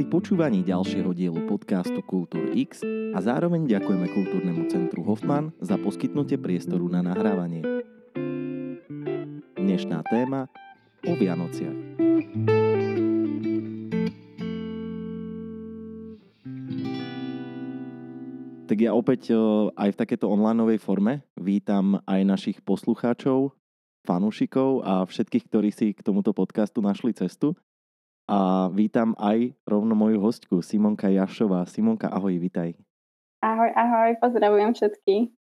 pri počúvaní ďalšieho dielu podcastu Kultúr X a zároveň ďakujeme Kultúrnemu centru Hoffman za poskytnutie priestoru na nahrávanie. Dnešná téma o Vianociach. Tak ja opäť aj v takéto onlineovej forme vítam aj našich poslucháčov, fanúšikov a všetkých, ktorí si k tomuto podcastu našli cestu. A vítam aj rovno moju hostku, Simonka Jašová. Simonka, ahoj, vitaj. Ahoj, ahoj, pozdravujem všetky.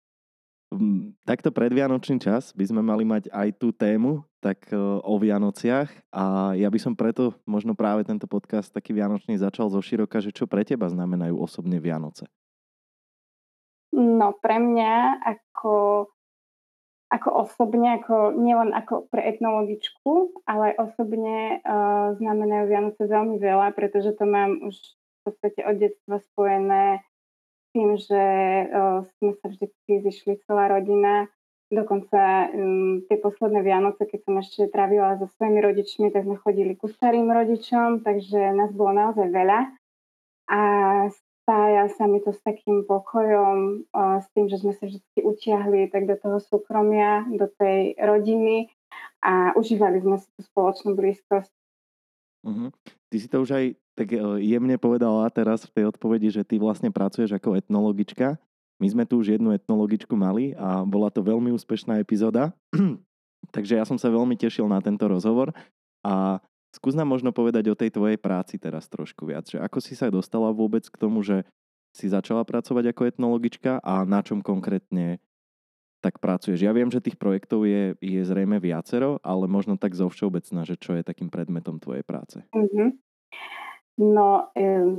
Takto predvianočný čas by sme mali mať aj tú tému, tak e, o Vianociach a ja by som preto možno práve tento podcast taký Vianočný začal zo široka, že čo pre teba znamenajú osobne Vianoce? No pre mňa ako ako osobne, ako, nielen ako pre etnologičku, ale osobne uh, znamenajú Vianoce veľmi veľa, pretože to mám už v podstate od detstva spojené s tým, že uh, sme sa vždy zišli celá rodina. Dokonca um, tie posledné Vianoce, keď som ešte trávila so svojimi rodičmi, tak sme chodili ku starým rodičom, takže nás bolo naozaj veľa. A spája sa mi to s takým pokojom, s tým, že sme sa vždy utiahli tak do toho súkromia, do tej rodiny a užívali sme si tú spoločnú blízkosť. Uh-huh. Ty si to už aj tak e, jemne povedala teraz v tej odpovedi, že ty vlastne pracuješ ako etnologička. My sme tu už jednu etnologičku mali a bola to veľmi úspešná epizóda. Takže ja som sa veľmi tešil na tento rozhovor a Skús nám možno povedať o tej tvojej práci teraz trošku viac, že ako si sa dostala vôbec k tomu, že si začala pracovať ako etnologička a na čom konkrétne tak pracuješ. Ja viem, že tých projektov je, je zrejme viacero, ale možno tak zo všeobecná, že čo je takým predmetom tvojej práce. Mm-hmm. No,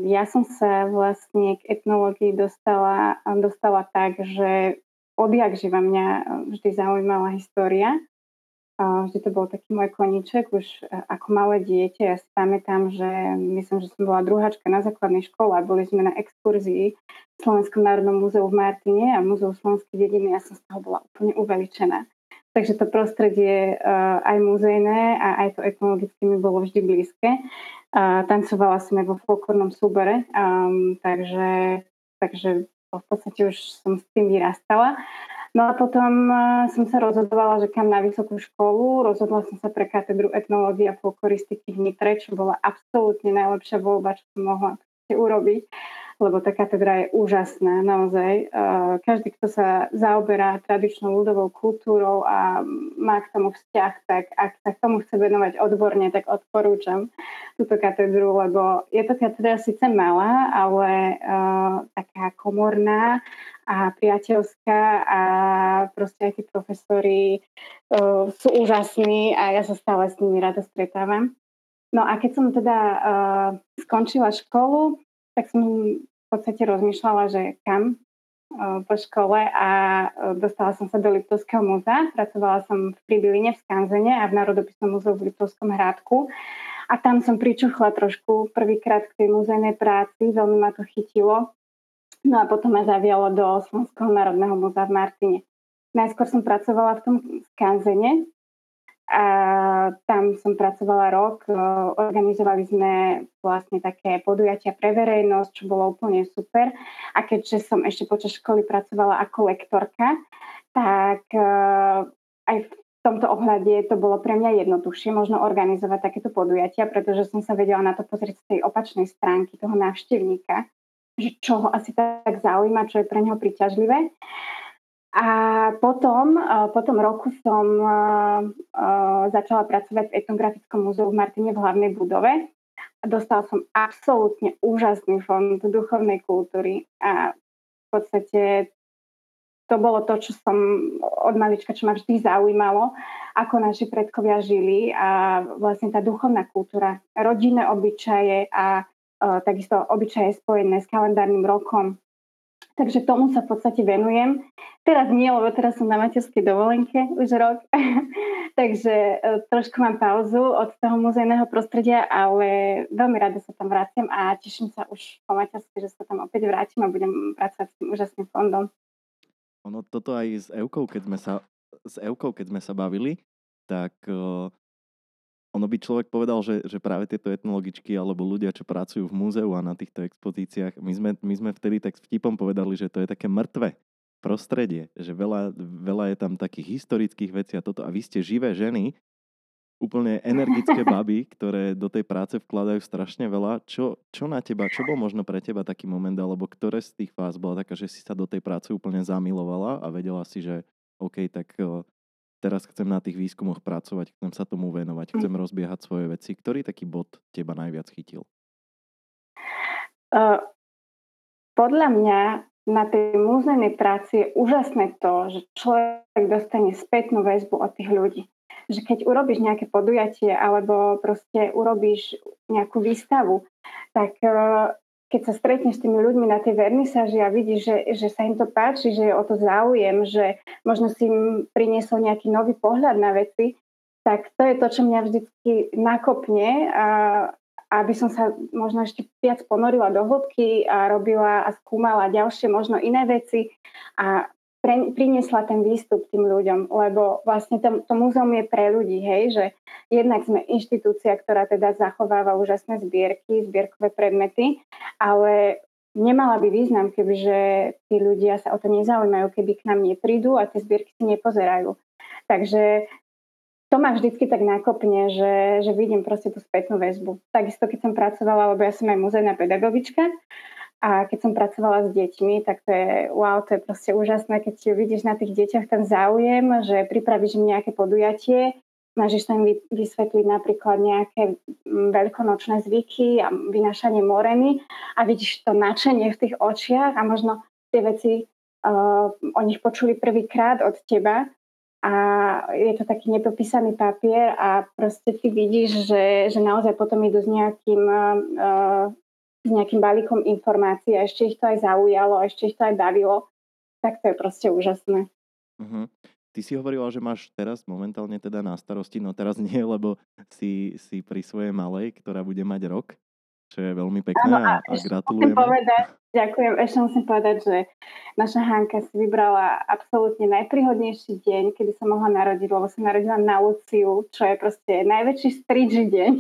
ja som sa vlastne k etnológii dostala, dostala tak, že odjak živa mňa vždy zaujímala história Vždy to bol taký môj koníček, už e, ako malé dieťa. Ja si pamätám, že myslím, že som bola druháčka na základnej škole a boli sme na exkurzii v Slovenskom národnom múzeu v Martine a múzeu Slovenskej dediny. Ja som z toho bola úplne uveličená. Takže to prostredie uh, aj muzejné a aj to etnologické mi bolo vždy blízke. Tancovala som aj vo folklórnom súbore, takže, takže v podstate už som s tým vyrastala. No a potom uh, som sa rozhodovala, že kam na vysokú školu. Rozhodla som sa pre katedru etnológie a folkloristiky v Nitre, čo bola absolútne najlepšia voľba, čo som mohla urobiť lebo tá katedra je úžasná, naozaj. Každý, kto sa zaoberá tradičnou ľudovou kultúrou a má k tomu vzťah, tak ak sa k tomu chce venovať odborne, tak odporúčam túto katedru, lebo je to katedra síce malá, ale taká komorná a priateľská a proste aj tí profesori uh, sú úžasní a ja sa stále s nimi rada stretávam. No a keď som teda uh, skončila školu, tak som v podstate rozmýšľala, že kam po škole a dostala som sa do Liptovského múzea. Pracovala som v Pribiline v Skanzene a v Národopisnom múzeu v Liptovskom hrádku. A tam som pričuchla trošku prvýkrát k tej múzejnej práci, veľmi ma to chytilo. No a potom ma zavialo do Slovenského národného múzea v Martine. Najskôr som pracovala v tom Skanzene, a tam som pracovala rok. Organizovali sme vlastne také podujatia pre verejnosť, čo bolo úplne super. A keďže som ešte počas školy pracovala ako lektorka, tak aj v tomto ohľade to bolo pre mňa jednoduchšie možno organizovať takéto podujatia, pretože som sa vedela na to pozrieť z tej opačnej stránky toho návštevníka, že čo ho asi tak zaujíma, čo je pre neho príťažlivé. A potom, po tom roku som začala pracovať v etnografickom múzeu v Martine v hlavnej budove. A dostala som absolútne úžasný fond duchovnej kultúry a v podstate to bolo to, čo som od malička, čo ma vždy zaujímalo, ako naši predkovia žili a vlastne tá duchovná kultúra, rodinné obyčaje a takisto obyčaje spojené s kalendárnym rokom, Takže tomu sa v podstate venujem. Teraz nie, lebo teraz som na materskej dovolenke už rok, takže e, trošku mám pauzu od toho muzejného prostredia, ale veľmi rada sa tam vrátim a teším sa už po materskej, že sa tam opäť vrátim a budem pracovať s tým úžasným fondom. Ono toto aj s Eukou, keď sme sa, s Eukou, keď sme sa bavili, tak uh, ono by človek povedal, že, že práve tieto etnologičky alebo ľudia, čo pracujú v múzeu a na týchto expozíciách, my sme, my sme vtedy tak vtipom povedali, že to je také mŕtve prostredie, že veľa, veľa je tam takých historických vecí a toto. A vy ste živé ženy, úplne energické baby, ktoré do tej práce vkladajú strašne veľa. Čo, čo na teba, čo bol možno pre teba taký moment, alebo ktoré z tých fáz bola taká, že si sa do tej práce úplne zamilovala a vedela si, že OK, tak teraz chcem na tých výskumoch pracovať, chcem sa tomu venovať, chcem hm. rozbiehať svoje veci. Ktorý taký bod teba najviac chytil? Uh, podľa mňa na tej múzejnej práci je úžasné to, že človek dostane spätnú väzbu od tých ľudí. Že keď urobíš nejaké podujatie alebo proste urobíš nejakú výstavu, tak uh, keď sa stretneš s tými ľuďmi na tej vernisáži a vidíš, že, že sa im to páči, že je o to záujem, že možno si im priniesol nejaký nový pohľad na veci, tak to je to, čo mňa vždycky nakopne a aby som sa možno ešte viac ponorila do hĺbky a robila a skúmala ďalšie možno iné veci. A pre, priniesla ten výstup tým ľuďom, lebo vlastne to, to múzeum je pre ľudí, hej, že jednak sme inštitúcia, ktorá teda zachováva úžasné zbierky, zbierkové predmety, ale nemala by význam, kebyže tí ľudia sa o to nezaujímajú, keby k nám neprídu a tie zbierky si nepozerajú. Takže to ma vždycky tak nakopne, že, že vidím proste tú spätnú väzbu. Takisto, keď som pracovala, lebo ja som aj muzejná pedagogička, a keď som pracovala s deťmi, tak to je, wow, to je proste úžasné, keď vidíš na tých deťoch ten záujem, že pripravíš im nejaké podujatie, snažíš sa im vysvetliť napríklad nejaké mm, veľkonočné zvyky a vynašanie moreny a vidíš to nadšenie v tých očiach a možno tie veci uh, o nich počuli prvýkrát od teba a je to taký nepopísaný papier a proste ty vidíš, že, že naozaj potom idú s nejakým uh, nejakým balíkom informácií a ešte ich to aj zaujalo, ešte ich to aj bavilo, tak to je proste úžasné. Uh-huh. Ty si hovorila, že máš teraz momentálne teda na starosti, no teraz nie, lebo si, si pri svojej malej, ktorá bude mať rok čo je veľmi pekné ano, a, a gratulujeme. Povedať, ďakujem, ešte musím povedať, že naša Hanka si vybrala absolútne najpríhodnejší deň, kedy sa mohla narodiť, lebo sa narodila na Luciu, čo je proste najväčší strič deň.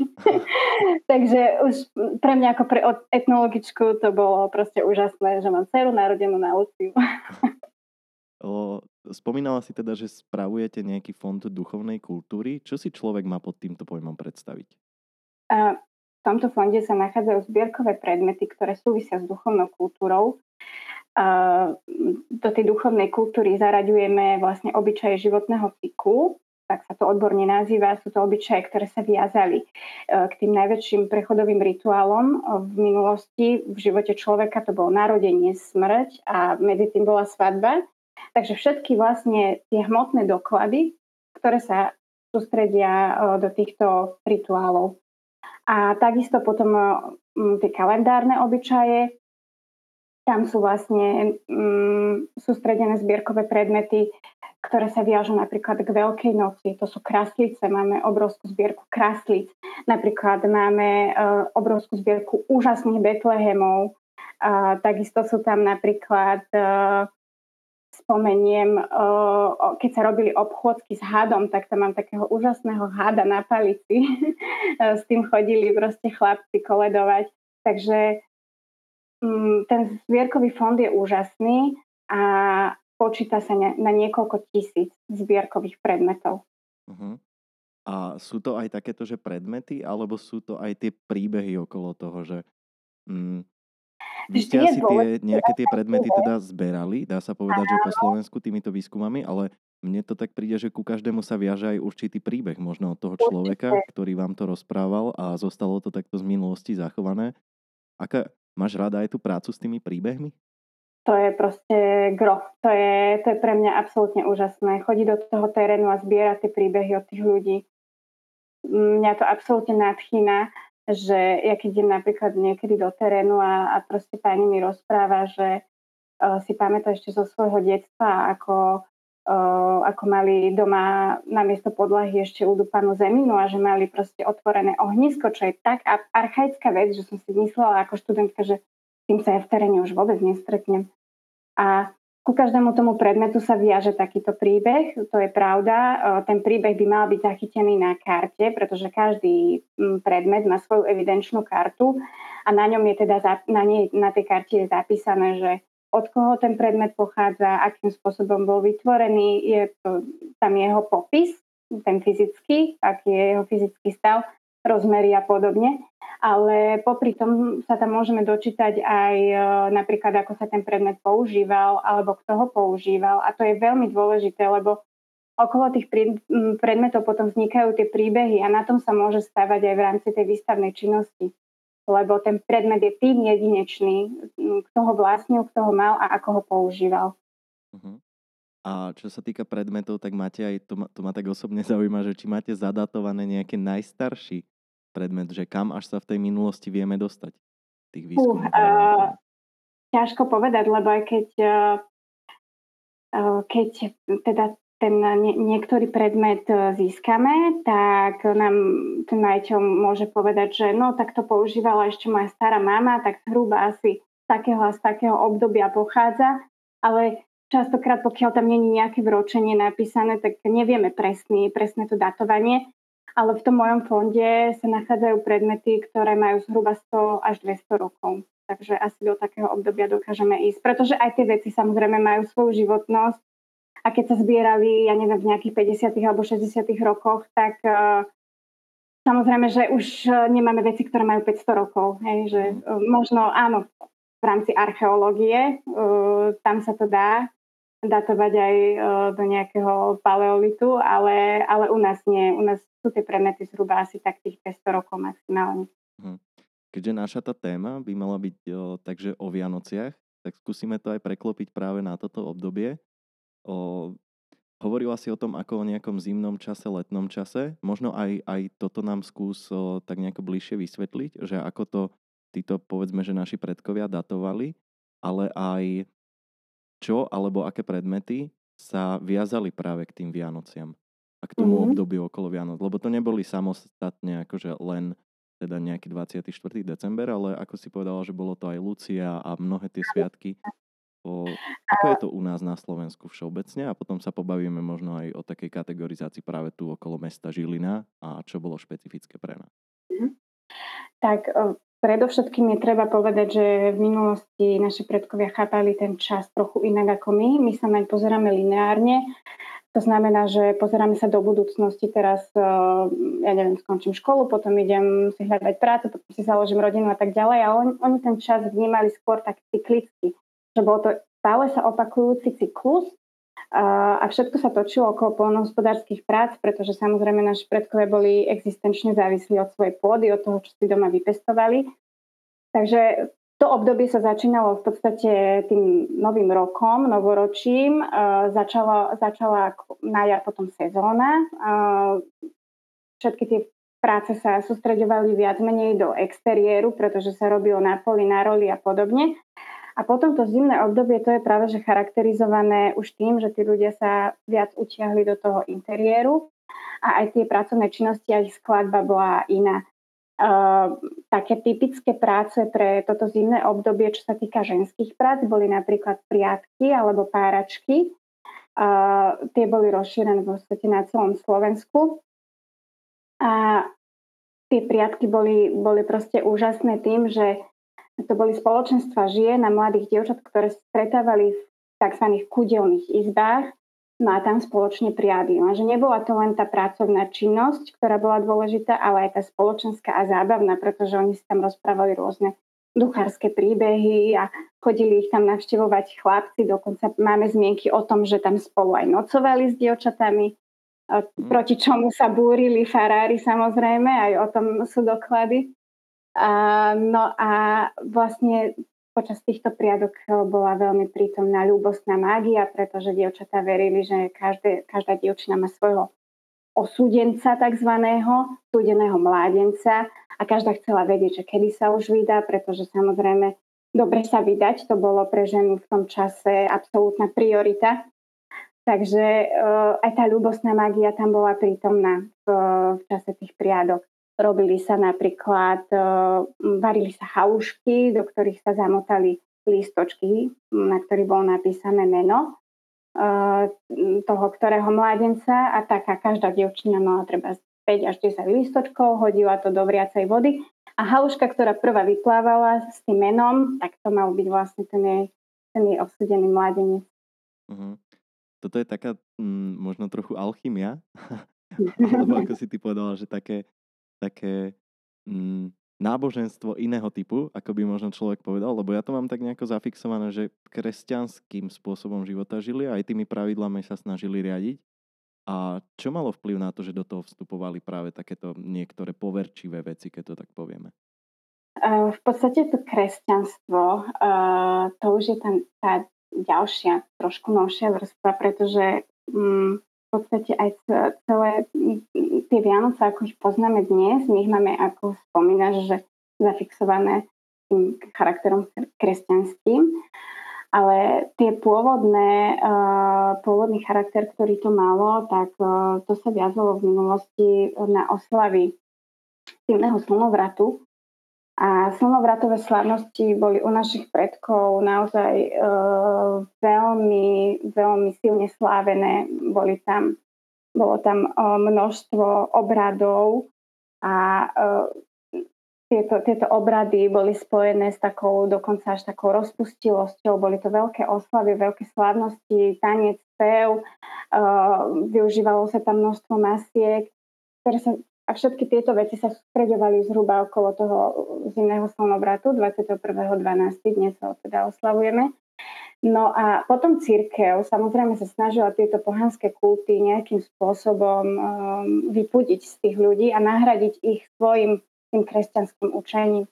Takže už pre mňa ako pre etnologičku to bolo proste úžasné, že mám dceru narodenú na Luciu. o, spomínala si teda, že spravujete nejaký fond duchovnej kultúry. Čo si človek má pod týmto pojmom predstaviť? Uh, tomto fonde sa nachádzajú zbierkové predmety, ktoré súvisia s duchovnou kultúrou. Do tej duchovnej kultúry zaraďujeme vlastne obyčaje životného cyklu, tak sa to odborne nazýva, sú to obyčaje, ktoré sa viazali e, k tým najväčším prechodovým rituálom v minulosti. V živote človeka to bolo narodenie, smrť a medzi tým bola svadba. Takže všetky vlastne tie hmotné doklady, ktoré sa sústredia e, do týchto rituálov. A takisto potom mm, tie kalendárne obyčaje, tam sú vlastne um, sústredené zbierkové predmety, ktoré sa viažú napríklad k Veľkej noci. To sú kraslice, máme obrovskú zbierku kraslic. Napríklad máme uh, obrovskú zbierku úžasných Betlehemov. Uh, takisto sú tam napríklad uh, spomeniem, keď sa robili obchôdzky s hadom, tak tam mám takého úžasného hada na palici. s tým chodili proste chlapci koledovať. Takže mm, ten zbierkový fond je úžasný a počíta sa na niekoľko tisíc zbierkových predmetov. Uh-huh. A sú to aj takéto, že predmety, alebo sú to aj tie príbehy okolo toho, že mm, vy ste asi tie, nejaké tie predmety teda zberali, dá sa povedať, že po Slovensku týmito výskumami, ale mne to tak príde, že ku každému sa viaže aj určitý príbeh možno od toho človeka, ktorý vám to rozprával a zostalo to takto z minulosti zachované. Aká, máš rada aj tú prácu s tými príbehmi? To je proste gro. To je, to je pre mňa absolútne úžasné. Chodiť do toho terénu a zbierať tie príbehy od tých ľudí. Mňa to absolútne nadchýna že ja keď idem napríklad niekedy do terénu a, a proste pani mi rozpráva, že uh, si pamätá ešte zo svojho detstva, ako, uh, ako mali doma na miesto podlahy ešte udúpanú zeminu a že mali proste otvorené ohnisko, čo je tak archaická vec, že som si myslela ako študentka, že tým sa ja v teréne už vôbec nestretnem. A ku každému tomu predmetu sa viaže takýto príbeh, to je pravda. Ten príbeh by mal byť zachytený na karte, pretože každý predmet má svoju evidenčnú kartu a na ňom je teda, na, nej, na tej karte je zapísané, že od koho ten predmet pochádza, akým spôsobom bol vytvorený, je to tam jeho popis, ten fyzický, aký je jeho fyzický stav, rozmery a podobne ale popri tom sa tam môžeme dočítať aj e, napríklad, ako sa ten predmet používal alebo kto ho používal. A to je veľmi dôležité, lebo okolo tých predmetov potom vznikajú tie príbehy a na tom sa môže stávať aj v rámci tej výstavnej činnosti. Lebo ten predmet je tým jedinečný, kto ho vlastnil, kto ho mal a ako ho používal. Uh-huh. A čo sa týka predmetov, tak máte aj, to ma, to ma tak osobne zaujíma, že či máte zadatované nejaké najstarší predmet, že kam až sa v tej minulosti vieme dostať? Tých uh, uh, ťažko povedať, lebo aj keď, uh, keď teda ten nie, niektorý predmet uh, získame, tak nám ten majiteľ môže povedať, že no tak to používala ešte moja stará mama, tak zhruba asi z takého a z takého obdobia pochádza, ale častokrát pokiaľ tam není nejaké vročenie napísané, tak nevieme presný, presné to datovanie ale v tom mojom fonde sa nachádzajú predmety, ktoré majú zhruba 100 až 200 rokov. Takže asi do takého obdobia dokážeme ísť. Pretože aj tie veci samozrejme majú svoju životnosť. A keď sa zbierali, ja neviem, v nejakých 50. alebo 60. rokoch, tak uh, samozrejme, že už uh, nemáme veci, ktoré majú 500 rokov. Hej, že uh, možno áno, v rámci archeológie, tam sa to dá, datovať aj do nejakého paleolitu, ale, ale u nás nie. U nás sú tie predmety zhruba asi tak tých 500 rokov maximálne. Hm. Keďže naša tá téma by mala byť o, takže o Vianociach, tak skúsime to aj preklopiť práve na toto obdobie. O, hovorila si o tom ako o nejakom zimnom čase, letnom čase. Možno aj, aj toto nám skús o, tak nejako bližšie vysvetliť, že ako to títo, povedzme, že naši predkovia datovali, ale aj čo alebo aké predmety sa viazali práve k tým Vianociam a k tomu mm-hmm. obdobiu okolo Vianoc. Lebo to neboli samostatne akože len teda nejaký 24. december, ale ako si povedala, že bolo to aj Lucia a mnohé tie sviatky. O, ako je to u nás na Slovensku všeobecne a potom sa pobavíme možno aj o takej kategorizácii práve tu okolo mesta Žilina a čo bolo špecifické pre nás. Mm-hmm. Tak predovšetkým je treba povedať, že v minulosti naši predkovia chápali ten čas trochu inak ako my. My sa naň pozeráme lineárne to znamená, že pozeráme sa do budúcnosti. Teraz, eh, ja neviem, skončím školu, potom idem si hľadať prácu, potom si založím rodinu a tak ďalej. A on, oni ten čas vnímali skôr tak cyklicky. Že bol to stále sa opakujúci cyklus a všetko sa točilo okolo polnohospodárských prác, pretože samozrejme naši predkovia boli existenčne závislí od svojej pôdy, od toho, čo si doma vypestovali. Takže to obdobie sa začínalo v podstate tým novým rokom, novoročím. Začala, začala na jar potom sezóna. Všetky tie práce sa sústreďovali viac menej do exteriéru, pretože sa robilo na poli, na roli a podobne. A potom to zimné obdobie, to je práve že charakterizované už tým, že tí ľudia sa viac utiahli do toho interiéru a aj tie pracovné činnosti, aj skladba bola iná. Uh, také typické práce pre toto zimné obdobie, čo sa týka ženských prác, boli napríklad priatky alebo páračky. Uh, tie boli rozšírené vo svete na celom Slovensku. A tie priatky boli, boli proste úžasné tým, že to boli spoločenstva žien a mladých dievčat, ktoré stretávali v tzv. kúdelných izbách No a tam spoločne priadli. Lenže nebola to len tá pracovná činnosť, ktorá bola dôležitá, ale aj tá spoločenská a zábavná, pretože oni si tam rozprávali rôzne duchárske príbehy a chodili ich tam navštevovať chlapci. Dokonca máme zmienky o tom, že tam spolu aj nocovali s dievčatami, mhm. proti čomu sa búrili farári samozrejme, aj o tom sú doklady. No a vlastne počas týchto priadok bola veľmi prítomná ľúbostná mágia, pretože dievčatá verili, že každé, každá dievčina má svojho osúdenca takzvaného, súdeného mládenca a každá chcela vedieť, že kedy sa už vydá, pretože samozrejme dobre sa vydať, to bolo pre ženu v tom čase absolútna priorita. Takže uh, aj tá ľúbostná mágia tam bola prítomná v, v čase tých priadok. Robili sa napríklad, varili sa halušky, do ktorých sa zamotali lístočky, na ktorý bolo napísané meno toho ktorého mládenca a taká každá dievčina mala treba 5 až 10 lístočkov, hodila to do vriacej vody a haluška, ktorá prvá vyplávala s tým menom, tak to mal byť vlastne ten jej, ten jej obsudený mládenec. Uh-huh. Toto je taká mm, možno trochu alchymia, alebo ako si ty povedala, že také, také mm, náboženstvo iného typu, ako by možno človek povedal, lebo ja to mám tak nejako zafixované, že kresťanským spôsobom života žili a aj tými pravidlami sa snažili riadiť. A čo malo vplyv na to, že do toho vstupovali práve takéto niektoré poverčivé veci, keď to tak povieme? V podstate to kresťanstvo, to už je ten, tá ďalšia, trošku novšia vrstva, pretože mm, v podstate aj celé tie Vianoce, ako ich poznáme dnes, my ich máme, ako spomínaš, že zafixované tým charakterom kresťanským, ale tie pôvodné, uh, pôvodný charakter, ktorý to malo, tak uh, to sa viazalo v minulosti na oslavy silného slnovratu. A slnovratové slavnosti boli u našich predkov naozaj uh, veľmi, veľmi silne slávené. Boli tam, bolo tam uh, množstvo obradov a uh, tieto, tieto obrady boli spojené s takou, dokonca až takou rozpustilosťou. Boli to veľké oslavy, veľké slávnosti, tanec, spev. Uh, využívalo sa tam množstvo masiek, ktoré sa a všetky tieto veci sa sústredovali zhruba okolo toho zimného slnovratu 21.12. Dnes ho teda oslavujeme. No a potom církev samozrejme sa snažila tieto pohanské kulty nejakým spôsobom um, vypudiť z tých ľudí a nahradiť ich svojim tým kresťanským učením.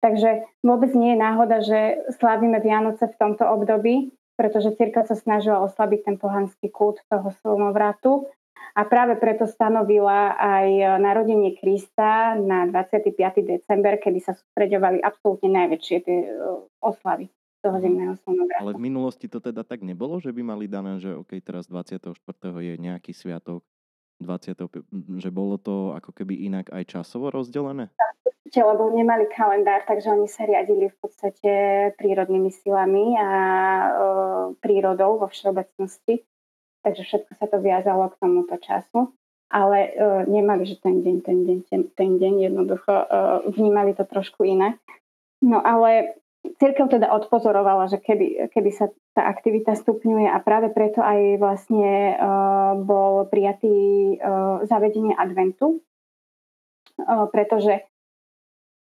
Takže vôbec nie je náhoda, že slávime Vianoce v tomto období, pretože církev sa snažila oslabiť ten pohanský kult toho slnovratu a práve preto stanovila aj narodenie Krista na 25. december, kedy sa sústreďovali absolútne najväčšie tie e, oslavy toho mhm. zimného slnovratu. Ale v minulosti to teda tak nebolo, že by mali dané, že OK, teraz 24. je nejaký sviatok, 20. že bolo to ako keby inak aj časovo rozdelené? Určite, lebo nemali kalendár, takže oni sa riadili v podstate prírodnými silami a e, prírodou vo všeobecnosti takže všetko sa to viazalo k tomuto času. Ale uh, nemali, že ten deň, ten deň, ten, ten deň jednoducho uh, vnímali to trošku inak. No ale Cirkev teda odpozorovala, že keby, keby sa tá aktivita stupňuje a práve preto aj vlastne uh, bol prijatý uh, zavedenie adventu, uh, pretože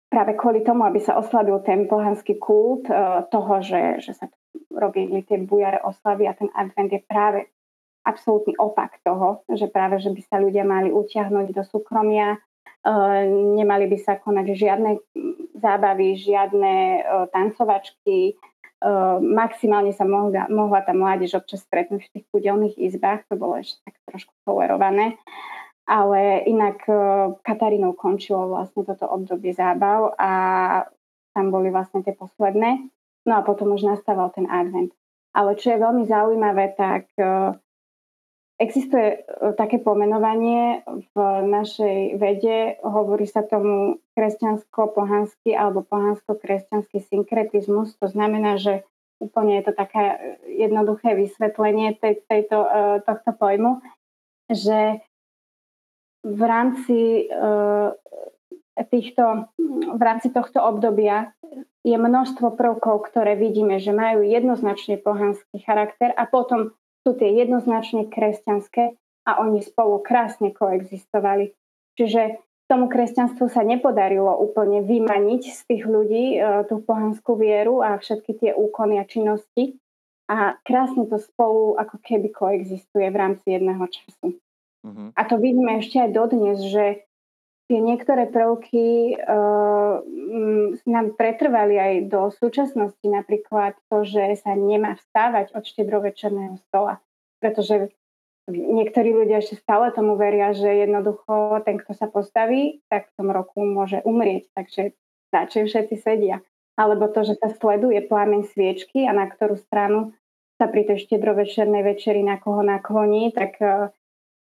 práve kvôli tomu, aby sa oslabil ten pohanský kult uh, toho, že, že sa robili tie bujare oslavy a ten advent je práve absolútny opak toho, že práve, že by sa ľudia mali utiahnuť do súkromia, e, nemali by sa konať žiadne zábavy, žiadne e, tancovačky, e, maximálne sa mohla, mohla tá mládež občas stretnúť v tých kúdelných izbách, to bolo ešte tak trošku tolerované. Ale inak Katarínou končilo vlastne toto obdobie zábav a tam boli vlastne tie posledné. No a potom už nastával ten advent. Ale čo je veľmi zaujímavé, tak Existuje e, také pomenovanie v našej vede, hovorí sa tomu kresťansko-pohanský alebo pohansko-kresťanský synkretizmus. To znamená, že úplne je to také jednoduché vysvetlenie tej, tejto, e, tohto pojmu, že v rámci e, týchto, v rámci tohto obdobia je množstvo prvkov, ktoré vidíme, že majú jednoznačne pohanský charakter a potom sú tie jednoznačne kresťanské a oni spolu krásne koexistovali. Čiže tomu kresťanstvu sa nepodarilo úplne vymaniť z tých ľudí e, tú pohanskú vieru a všetky tie úkony a činnosti a krásne to spolu ako keby koexistuje v rámci jedného času. Uh-huh. A to vidíme ešte aj dodnes, že tie niektoré prvky uh, nám pretrvali aj do súčasnosti, napríklad to, že sa nemá vstávať od štedrovečerného stola, pretože niektorí ľudia ešte stále tomu veria, že jednoducho ten, kto sa postaví, tak v tom roku môže umrieť, takže radšej všetci sedia. Alebo to, že sa sleduje plámeň sviečky a na ktorú stranu sa pri tej štedrovečernej večeri na koho nakloní, tak uh,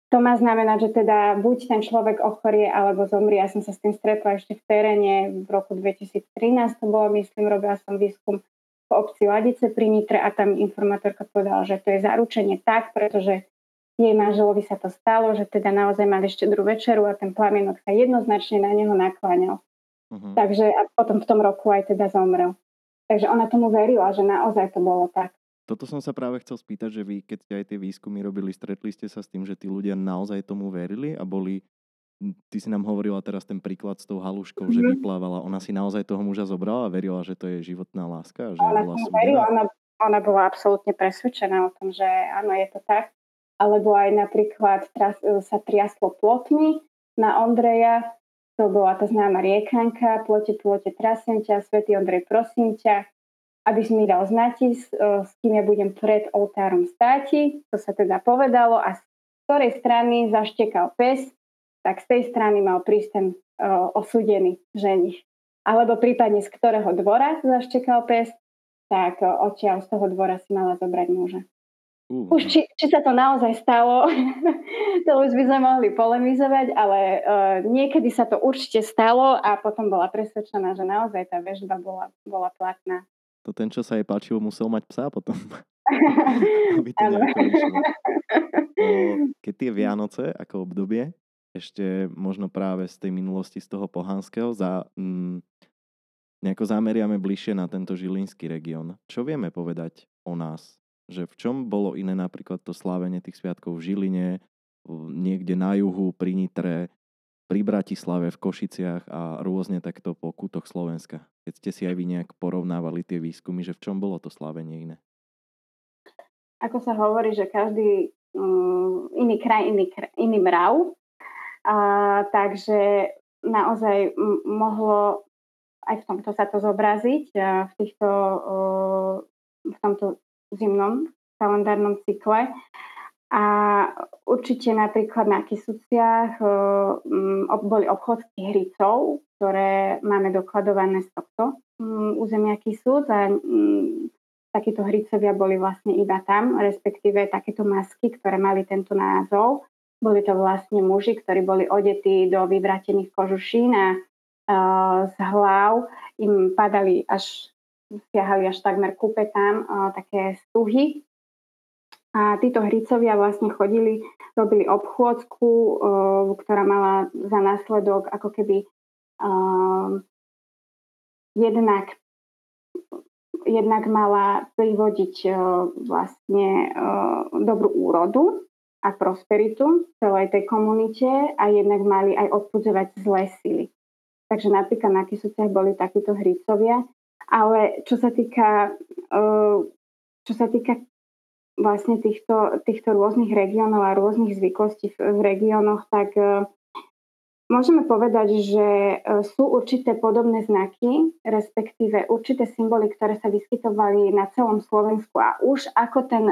to má znamenať, že teda buď ten človek ochorie alebo zomrie. Ja som sa s tým stretla ešte v teréne v roku 2013, to bolo, myslím, robila som výskum v obci Ladice pri Nitre a tam informátorka povedala, že to je zaručenie tak, pretože jej manželovi sa to stalo, že teda naozaj mali štedrú večeru a ten plamienok sa jednoznačne na neho nakláňal. Uh-huh. Takže a potom v tom roku aj teda zomrel. Takže ona tomu verila, že naozaj to bolo tak. Toto som sa práve chcel spýtať, že vy, keď ste aj tie výskumy robili, stretli ste sa s tým, že tí ľudia naozaj tomu verili a boli ty si nám hovorila teraz ten príklad s tou haluškou, mm-hmm. že mhm. vyplávala. Ona si naozaj toho muža zobrala a verila, že to je životná láska? Že ona, bola verila, ona, ona bola absolútne presvedčená o tom, že áno, je to tak. Alebo aj napríklad tras, sa triaslo plotmi na Ondreja, to bola tá známa riekanka, plote, plote, trasem ťa, svätý Ondrej, prosím ťa, aby si mi dal znati, s, s kým ja budem pred oltárom státi, to sa teda povedalo a z ktorej strany zaštekal pes, tak z tej strany mal prísť ten uh, osúdený ženich. Alebo prípadne z ktorého dvora zaštekal pes, tak uh, odtiaľ z toho dvora si mala zobrať muža. Uh. Už či, či sa to naozaj stalo, to už by sme mohli polemizovať, ale uh, niekedy sa to určite stalo a potom bola presvedčená, že naozaj tá väžba bola, bola platná. To ten, čo sa jej páčilo, musel mať psa potom. aby to Keď tie Vianoce ako obdobie, ešte možno práve z tej minulosti, z toho pohanského, za, mm, nejako zameriame bližšie na tento žilinský región. Čo vieme povedať o nás? Že v čom bolo iné napríklad to slávenie tých sviatkov v Žiline, niekde na juhu, pri Nitre, pri Bratislave, v Košiciach a rôzne takto po kútoch Slovenska. Keď ste si aj vy nejak porovnávali tie výskumy, že v čom bolo to slávenie iné? Ako sa hovorí, že každý um, iný kraj, iný, iný mrav, a, takže naozaj m- mohlo aj v tomto sa to zobraziť v, týchto, v tomto zimnom kalendárnom cykle. A určite napríklad na Kisuciach boli obchodky hrycov, ktoré máme dokladované z tohto územia Kisúc a takíto hrycovia boli vlastne iba tam, respektíve takéto masky, ktoré mali tento názov. Boli to vlastne muži, ktorí boli odetí do vyvratených kožušín a uh, z hlav im padali až, siahali až takmer kúpetám uh, také stuhy. A títo hricovia vlastne chodili, robili obchôdzku, ktorá mala za následok ako keby uh, jednak jednak mala privodiť uh, vlastne uh, dobrú úrodu a prosperitu celej tej komunite a jednak mali aj odpudzovať zlé sily. Takže napríklad na Kisúciach boli takíto hrícovia, ale čo sa týka, čo sa týka vlastne týchto, týchto rôznych regiónov a rôznych zvyklostí v regiónoch, tak eh, môžeme povedať, že eh, sú určité podobné znaky, respektíve určité symboly, ktoré sa vyskytovali na celom Slovensku a už ako ten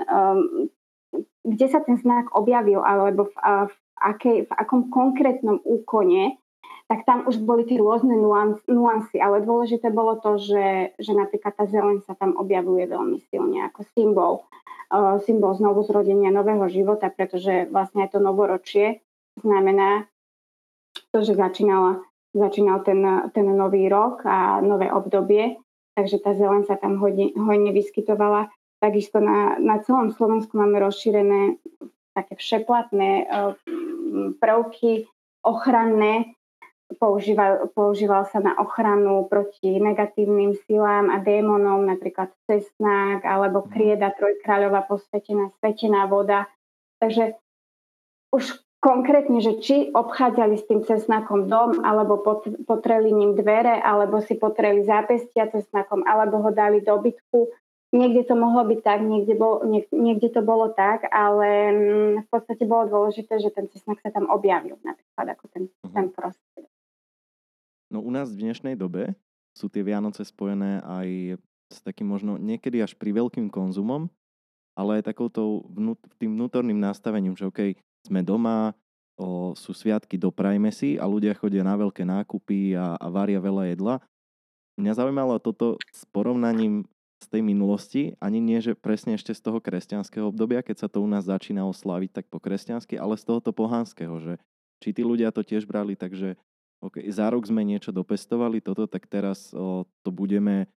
kde sa ten znak objavil alebo v, v, akej, v akom konkrétnom úkone, tak tam už boli tie rôzne nuansy, ale dôležité bolo to, že, že napríklad tá zeleň sa tam objavuje veľmi silne ako symbol, uh, symbol znovu zrodenia nového života, pretože vlastne aj to novoročie znamená to, že začínala, začínal ten, ten nový rok a nové obdobie, takže tá zeleň sa tam hodne, hojne vyskytovala Takisto na, na celom Slovensku máme rozšírené také všeplatné eh, prvky ochranné. Používal, používal sa na ochranu proti negatívnym silám a démonom, napríklad cestnák alebo mhm. krieda trojkráľová posvetená, svetená voda. Takže už konkrétne, že či obchádzali s tým cesnakom dom, alebo potreli ním dvere, alebo si potreli zápestia cesnakom, alebo ho dali do bytku, Niekde to mohlo byť tak, niekde, bol, niek, niekde to bolo tak, ale mm, v podstate bolo dôležité, že ten cesnak sa tam objavil, napríklad ako ten, uh-huh. ten prostriedok. No u nás v dnešnej dobe sú tie Vianoce spojené aj s takým možno niekedy až pri veľkým konzumom, ale aj takouto tým vnútorným nastavením, že OK, sme doma, o, sú sviatky, doprajme si a ľudia chodia na veľké nákupy a, a varia veľa jedla. Mňa zaujímalo toto s porovnaním z tej minulosti, ani nie, že presne ešte z toho kresťanského obdobia, keď sa to u nás začínalo sláviť tak po kresťansky, ale z tohoto pohanského, že či tí ľudia to tiež brali takže okay, za rok sme niečo dopestovali, toto, tak teraz o, to budeme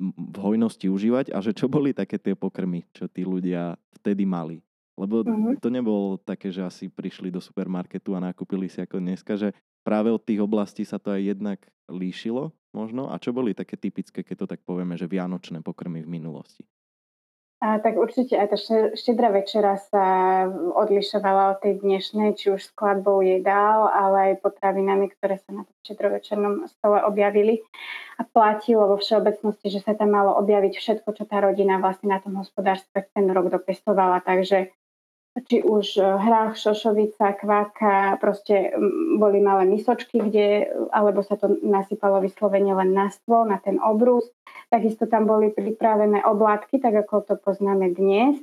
v hojnosti užívať a že čo boli také tie pokrmy, čo tí ľudia vtedy mali. Lebo mm-hmm. to nebolo také, že asi prišli do supermarketu a nakúpili si ako dneska, že práve od tých oblastí sa to aj jednak líšilo možno. A čo boli také typické, keď to tak povieme, že vianočné pokrmy v minulosti? A, tak určite aj tá štedrá večera sa odlišovala od tej dnešnej, či už skladbou jedál, ale aj potravinami, ktoré sa na tom štedrovečernom stole objavili. A platilo vo všeobecnosti, že sa tam malo objaviť všetko, čo tá rodina vlastne na tom hospodárstve ten rok dopestovala. Takže či už e, hrách, šošovica, kváka, proste boli malé misočky, kde, alebo sa to nasypalo vyslovene len na stôl, na ten obrus. Takisto tam boli pripravené oblátky, tak ako to poznáme dnes.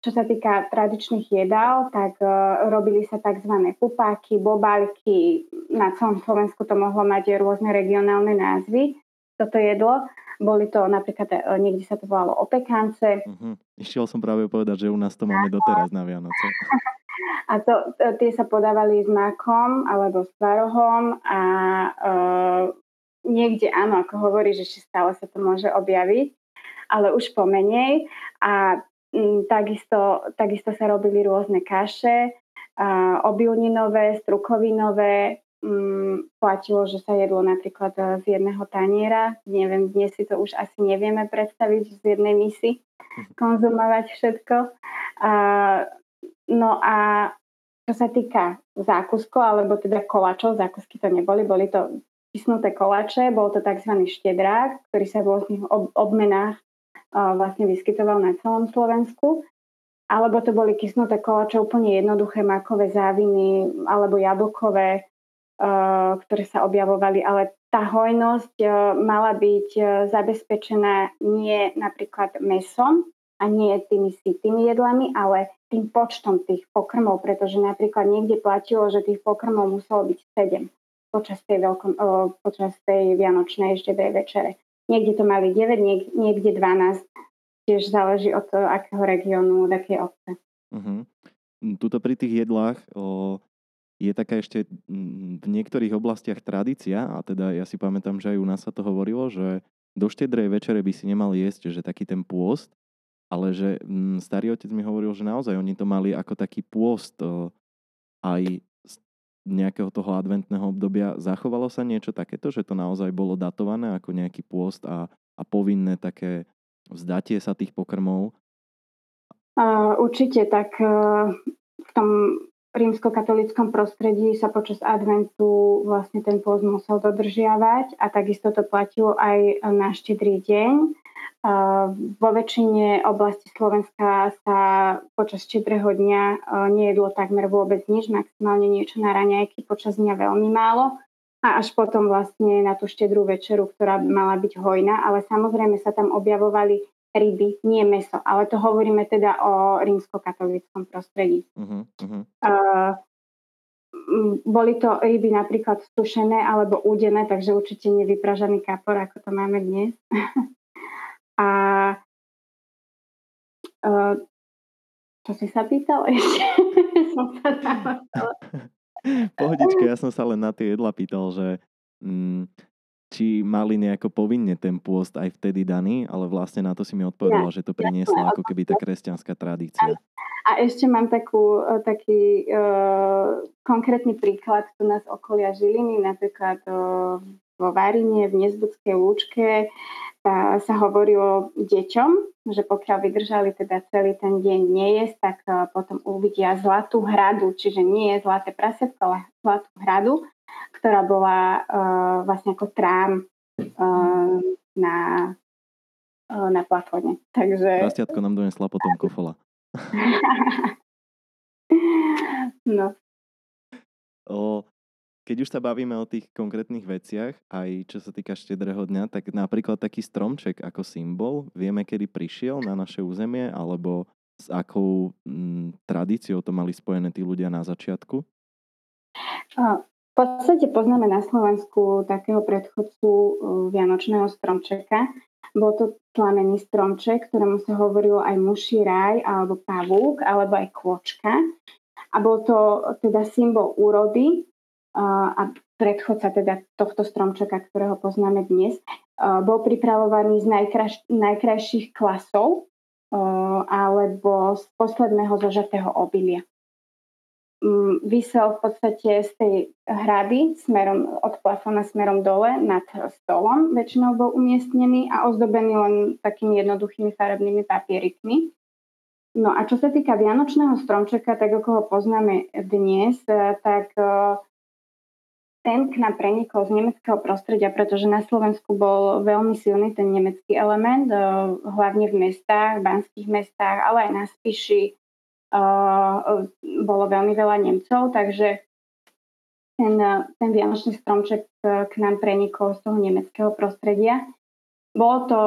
Čo sa týka tradičných jedál, tak e, robili sa tzv. pupáky, bobálky. Na celom Slovensku to mohlo mať rôzne regionálne názvy, toto jedlo. Boli to napríklad, e, niekde sa to volalo opekance. Uh-huh. Išiel som práve povedať, že u nás to máme doteraz na Vianoce. A to, to, tie sa podávali s mákom alebo s tvarohom a uh, niekde áno, ako hovorí, že stále sa to môže objaviť, ale už pomenej. A m, takisto, takisto sa robili rôzne kaše, uh, obilninové, strukovinové, um, platilo, že sa jedlo napríklad eh, z jedného taniera. Neviem, dnes si to už asi nevieme predstaviť z jednej misy mhm. konzumovať všetko. Uh, no a čo sa týka zákuskov, alebo teda koláčov, zákusky to neboli, boli to vysnuté koláče, bol to tzv. štedrák, ktorý sa v rôznych ob- obmenách uh, vlastne vyskytoval na celom Slovensku. Alebo to boli kysnuté koláče úplne jednoduché, makové záviny, alebo jablkové, ktoré sa objavovali, ale tá hojnosť eh, mala byť eh, zabezpečená nie napríklad mesom a nie tými sitými jedlami, ale tým počtom tých pokrmov, pretože napríklad niekde platilo, že tých pokrmov muselo byť 7 počas tej, veľkom, počas tej vianočnej štedrej večere. Niekde to mali 9, niekde 12. Tiež záleží od akého regiónu, od akej obce. Uh-huh. Tuto pri tých jedlách o, je taká ešte v niektorých oblastiach tradícia, a teda ja si pamätám, že aj u nás sa to hovorilo, že do štedrej večere by si nemal jesť, že taký ten pôst, ale že mm, starý otec mi hovoril, že naozaj oni to mali ako taký pôst aj z nejakého toho adventného obdobia. Zachovalo sa niečo takéto, že to naozaj bolo datované ako nejaký pôst a, a povinné také vzdatie sa tých pokrmov? Uh, určite, tak uh, v tom rímskokatolickom prostredí sa počas adventu vlastne ten pôst musel dodržiavať a takisto to platilo aj na štedrý deň. Vo väčšine oblasti Slovenska sa počas štedrého dňa nejedlo takmer vôbec nič, maximálne niečo na raňajky, počas dňa veľmi málo a až potom vlastne na tú štedrú večeru, ktorá mala byť hojná, ale samozrejme sa tam objavovali ryby, nie meso. Ale to hovoríme teda o rímskokatolickom prostredí. Uh-huh, uh-huh. Uh, boli to ryby napríklad stušené alebo údené, takže určite nevypražaný kapor, ako to máme dnes. A uh, čo si sa pýtal ešte? som sa Pohodička, ja som sa len na tie jedla pýtal, že mm, či mali nejako povinne ten pôst aj vtedy daný, ale vlastne na to si mi odpovedala, ja, že to priniesla ako keby tá kresťanská tradícia. A ešte mám takú, e, taký uh, konkrétny príklad. Tu nás okolia Žiliny, napríklad uh, vo Varine, v Nezbudskej lúčke tá, sa hovorilo deťom, že pokiaľ vydržali teda celý ten deň nejesť, tak uh, potom uvidia zlatú hradu, čiže nie je zlaté prasetko, ale zlatú hradu ktorá bola uh, vlastne ako trám uh, na, uh, na plafone. Takže... Rastiatko nám donesla potom kofola. no. O, keď už sa bavíme o tých konkrétnych veciach, aj čo sa týka štedrého dňa, tak napríklad taký stromček ako symbol, vieme, kedy prišiel na naše územie, alebo s akou m, tradíciou to mali spojené tí ľudia na začiatku? Podstate poznáme na Slovensku takého predchodcu uh, Vianočného stromčeka. Bol to plamený stromček, ktorému sa hovorilo aj muší raj, alebo pavúk, alebo aj kôčka. A bol to teda symbol úrody uh, a predchodca teda tohto stromčeka, ktorého poznáme dnes. bol pripravovaný z najkraž, najkrajších klasov alebo z posledného zožatého obilia. Vysel v podstate z tej hrady smerom od plafona smerom dole nad stolom, väčšinou bol umiestnený a ozdobený len takými jednoduchými farebnými papierikmi. No a čo sa týka Vianočného stromčeka, tak ako ho poznáme dnes, tak ten k nám prenikol z nemeckého prostredia, pretože na Slovensku bol veľmi silný ten nemecký element, hlavne v mestách, v banských mestách, ale aj na Spiši, bolo veľmi veľa Nemcov, takže ten, ten vianočný stromček k nám prenikol z toho nemeckého prostredia. Bolo to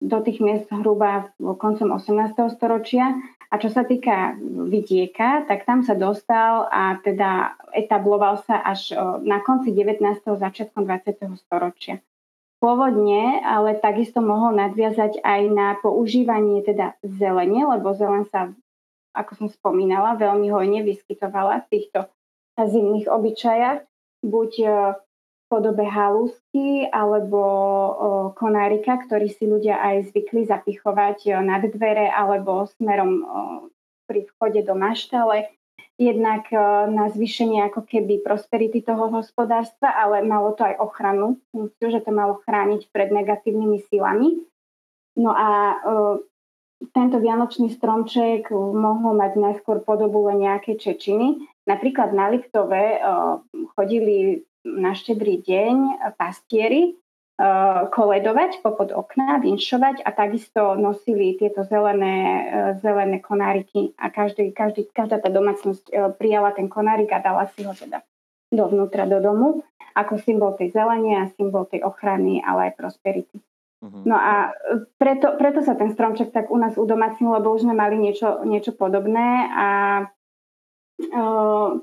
do tých miest hruba koncom 18. storočia a čo sa týka vidieka, tak tam sa dostal a teda etabloval sa až na konci 19. začiatkom 20. storočia. Pôvodne ale takisto mohol nadviazať aj na používanie teda zelene, lebo zelen sa ako som spomínala, veľmi hojne vyskytovala v týchto zimných obyčajach, buď e, v podobe halúsky alebo konárika, ktorý si ľudia aj zvykli zapichovať e, nad dvere alebo smerom pri vchode do maštale. Jednak e, na zvýšenie ako keby prosperity toho hospodárstva, ale malo to aj ochranu, že to malo chrániť pred negatívnymi silami. No a tento vianočný stromček mohol mať najskôr podobu len nejaké čečiny. Napríklad na Liptove chodili na štedrý deň pastieri koledovať popod okna, vinšovať a takisto nosili tieto zelené, zelené konáriky a každý, každý, každá tá domácnosť prijala ten konárik a dala si ho teda dovnútra do domu ako symbol tej zelenie a symbol tej ochrany, ale aj prosperity. Uh-huh. No a e, preto, preto sa ten stromček tak u nás udomacnil, lebo už sme mali niečo, niečo podobné a uh,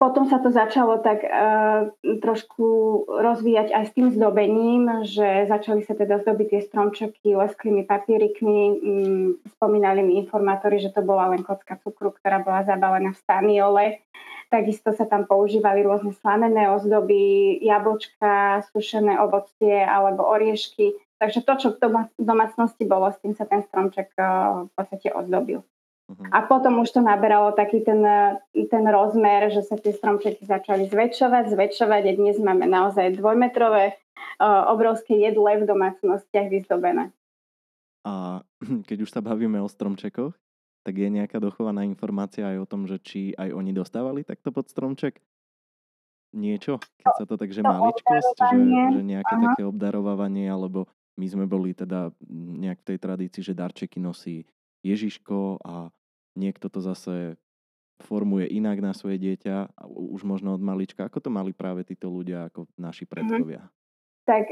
potom sa to začalo tak uh, trošku rozvíjať aj s tým zdobením, že začali sa teda zdobiť tie stromčeky lesklými papierikmi. Um, spomínali mi informátori, že to bola len kocka cukru, ktorá bola zabalená v staniole. Takisto sa tam používali rôzne slamené ozdoby, jablčka, sušené ovocie alebo oriešky. Takže to, čo v domácnosti bolo, s tým sa ten stromček eh, v podstate ozdobil. Uh-huh. A potom už to naberalo taký ten, ten rozmer, že sa tie stromčeky začali zväčšovať, zväčšovať a dnes máme naozaj dvojmetrové uh, obrovské jedle v domácnostiach vyzdobené. A keď už sa bavíme o stromčekoch, tak je nejaká dochovaná informácia aj o tom, že či aj oni dostávali takto pod stromček niečo, keď sa to tak, že maličkosť, že, že nejaké Aha. také obdarovávanie, alebo my sme boli teda nejak v tej tradícii, že darčeky nosí Ježiško a niekto to zase formuje inak na svoje dieťa, už možno od malička. Ako to mali práve títo ľudia ako naši mhm. predkovia? Mm-hmm tak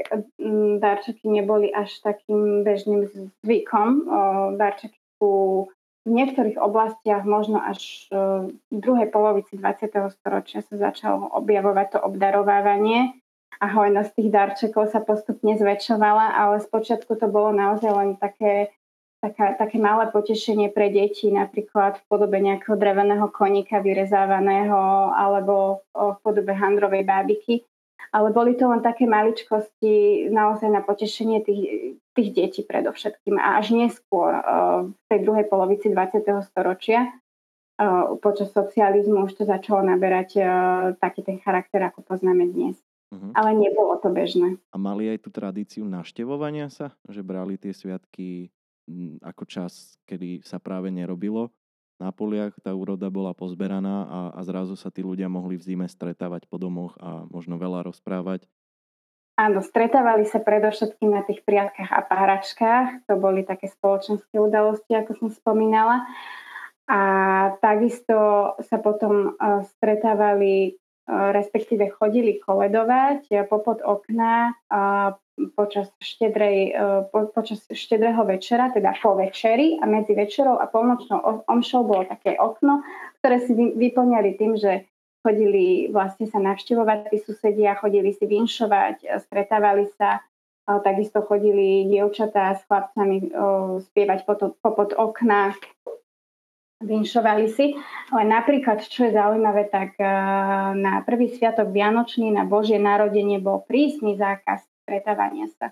darčeky neboli až takým bežným zvykom. Darčeky sú v niektorých oblastiach, možno až v druhej polovici 20. storočia sa začalo objavovať to obdarovávanie a hojnosť tých darčekov sa postupne zväčšovala, ale spočiatku to bolo naozaj len také, taká, také malé potešenie pre deti, napríklad v podobe nejakého dreveného koníka vyrezávaného alebo v podobe handrovej bábiky ale boli to len také maličkosti naozaj na potešenie tých, tých detí predovšetkým. A až neskôr, eh, v tej druhej polovici 20. storočia, eh, počas socializmu už to začalo naberať eh, taký ten charakter, ako poznáme dnes. Uh-huh. Ale nebolo to bežné. A mali aj tú tradíciu naštevovania sa? Že brali tie sviatky mm, ako čas, kedy sa práve nerobilo? Na poliach tá úroda bola pozberaná a, a zrazu sa tí ľudia mohli v zime stretávať po domoch a možno veľa rozprávať. Áno, stretávali sa predovšetkým na tých priatkách a páračkách. To boli také spoločenské udalosti, ako som spomínala. A takisto sa potom uh, stretávali, uh, respektíve chodili koledovať uh, popod okna počas, štedrej, e, po, počas štedrého večera, teda po večeri a medzi večerou a polnočnou omšou bolo také okno, ktoré si vyplňali tým, že chodili vlastne sa navštevovať tí susedia, chodili si vinšovať, stretávali sa, takisto chodili dievčatá s chlapcami spievať popod okna, vinšovali si. Ale napríklad, čo je zaujímavé, tak na prvý sviatok Vianočný na Božie narodenie bol prísny zákaz stretávania sa.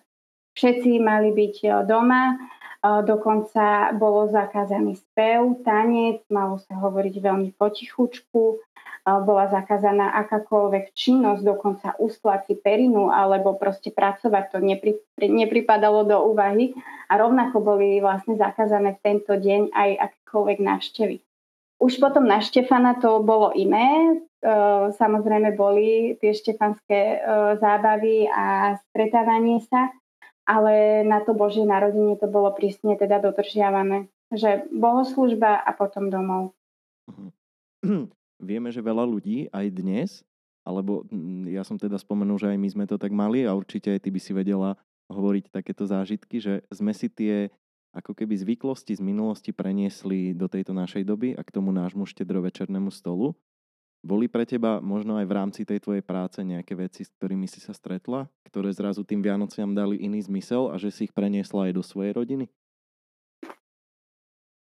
Všetci mali byť e, doma, dokonca bolo zakázaný spev, tanec, malo sa hovoriť veľmi potichučku, bola zakázaná akákoľvek činnosť, dokonca ustlať si perinu alebo proste pracovať, to nepri, nepripadalo do úvahy a rovnako boli vlastne zakázané v tento deň aj akékoľvek návštevy. Už potom na Štefana to bolo iné. Samozrejme boli tie štefanské zábavy a stretávanie sa, ale na to Božie narodenie to bolo prísne teda dodržiavané. Že bohoslužba a potom domov. Mhm. Vieme, že veľa ľudí aj dnes, alebo mm, ja som teda spomenul, že aj my sme to tak mali a určite aj ty by si vedela hovoriť takéto zážitky, že sme si tie ako keby zvyklosti z minulosti preniesli do tejto našej doby a k tomu nášmu štedrovečernému stolu. Boli pre teba možno aj v rámci tej tvojej práce nejaké veci, s ktorými si sa stretla, ktoré zrazu tým Vianociam dali iný zmysel a že si ich preniesla aj do svojej rodiny?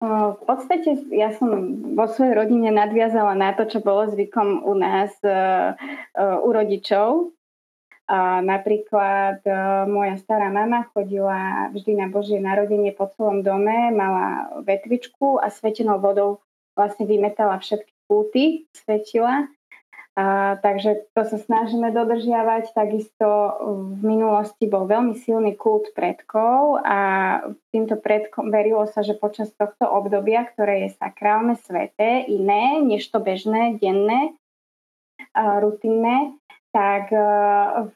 V podstate ja som vo svojej rodine nadviazala na to, čo bolo zvykom u nás e, e, u rodičov. Napríklad e, moja stará mama chodila vždy na Božie narodenie po celom dome, mala vetvičku a svetenou vodou vlastne vymetala všetky púty, svetila a, takže to sa snažíme dodržiavať. Takisto v minulosti bol veľmi silný kult predkov a týmto predkom verilo sa, že počas tohto obdobia, ktoré je sakrálne, sveté, iné než to bežné, denné, a rutinné, tak a,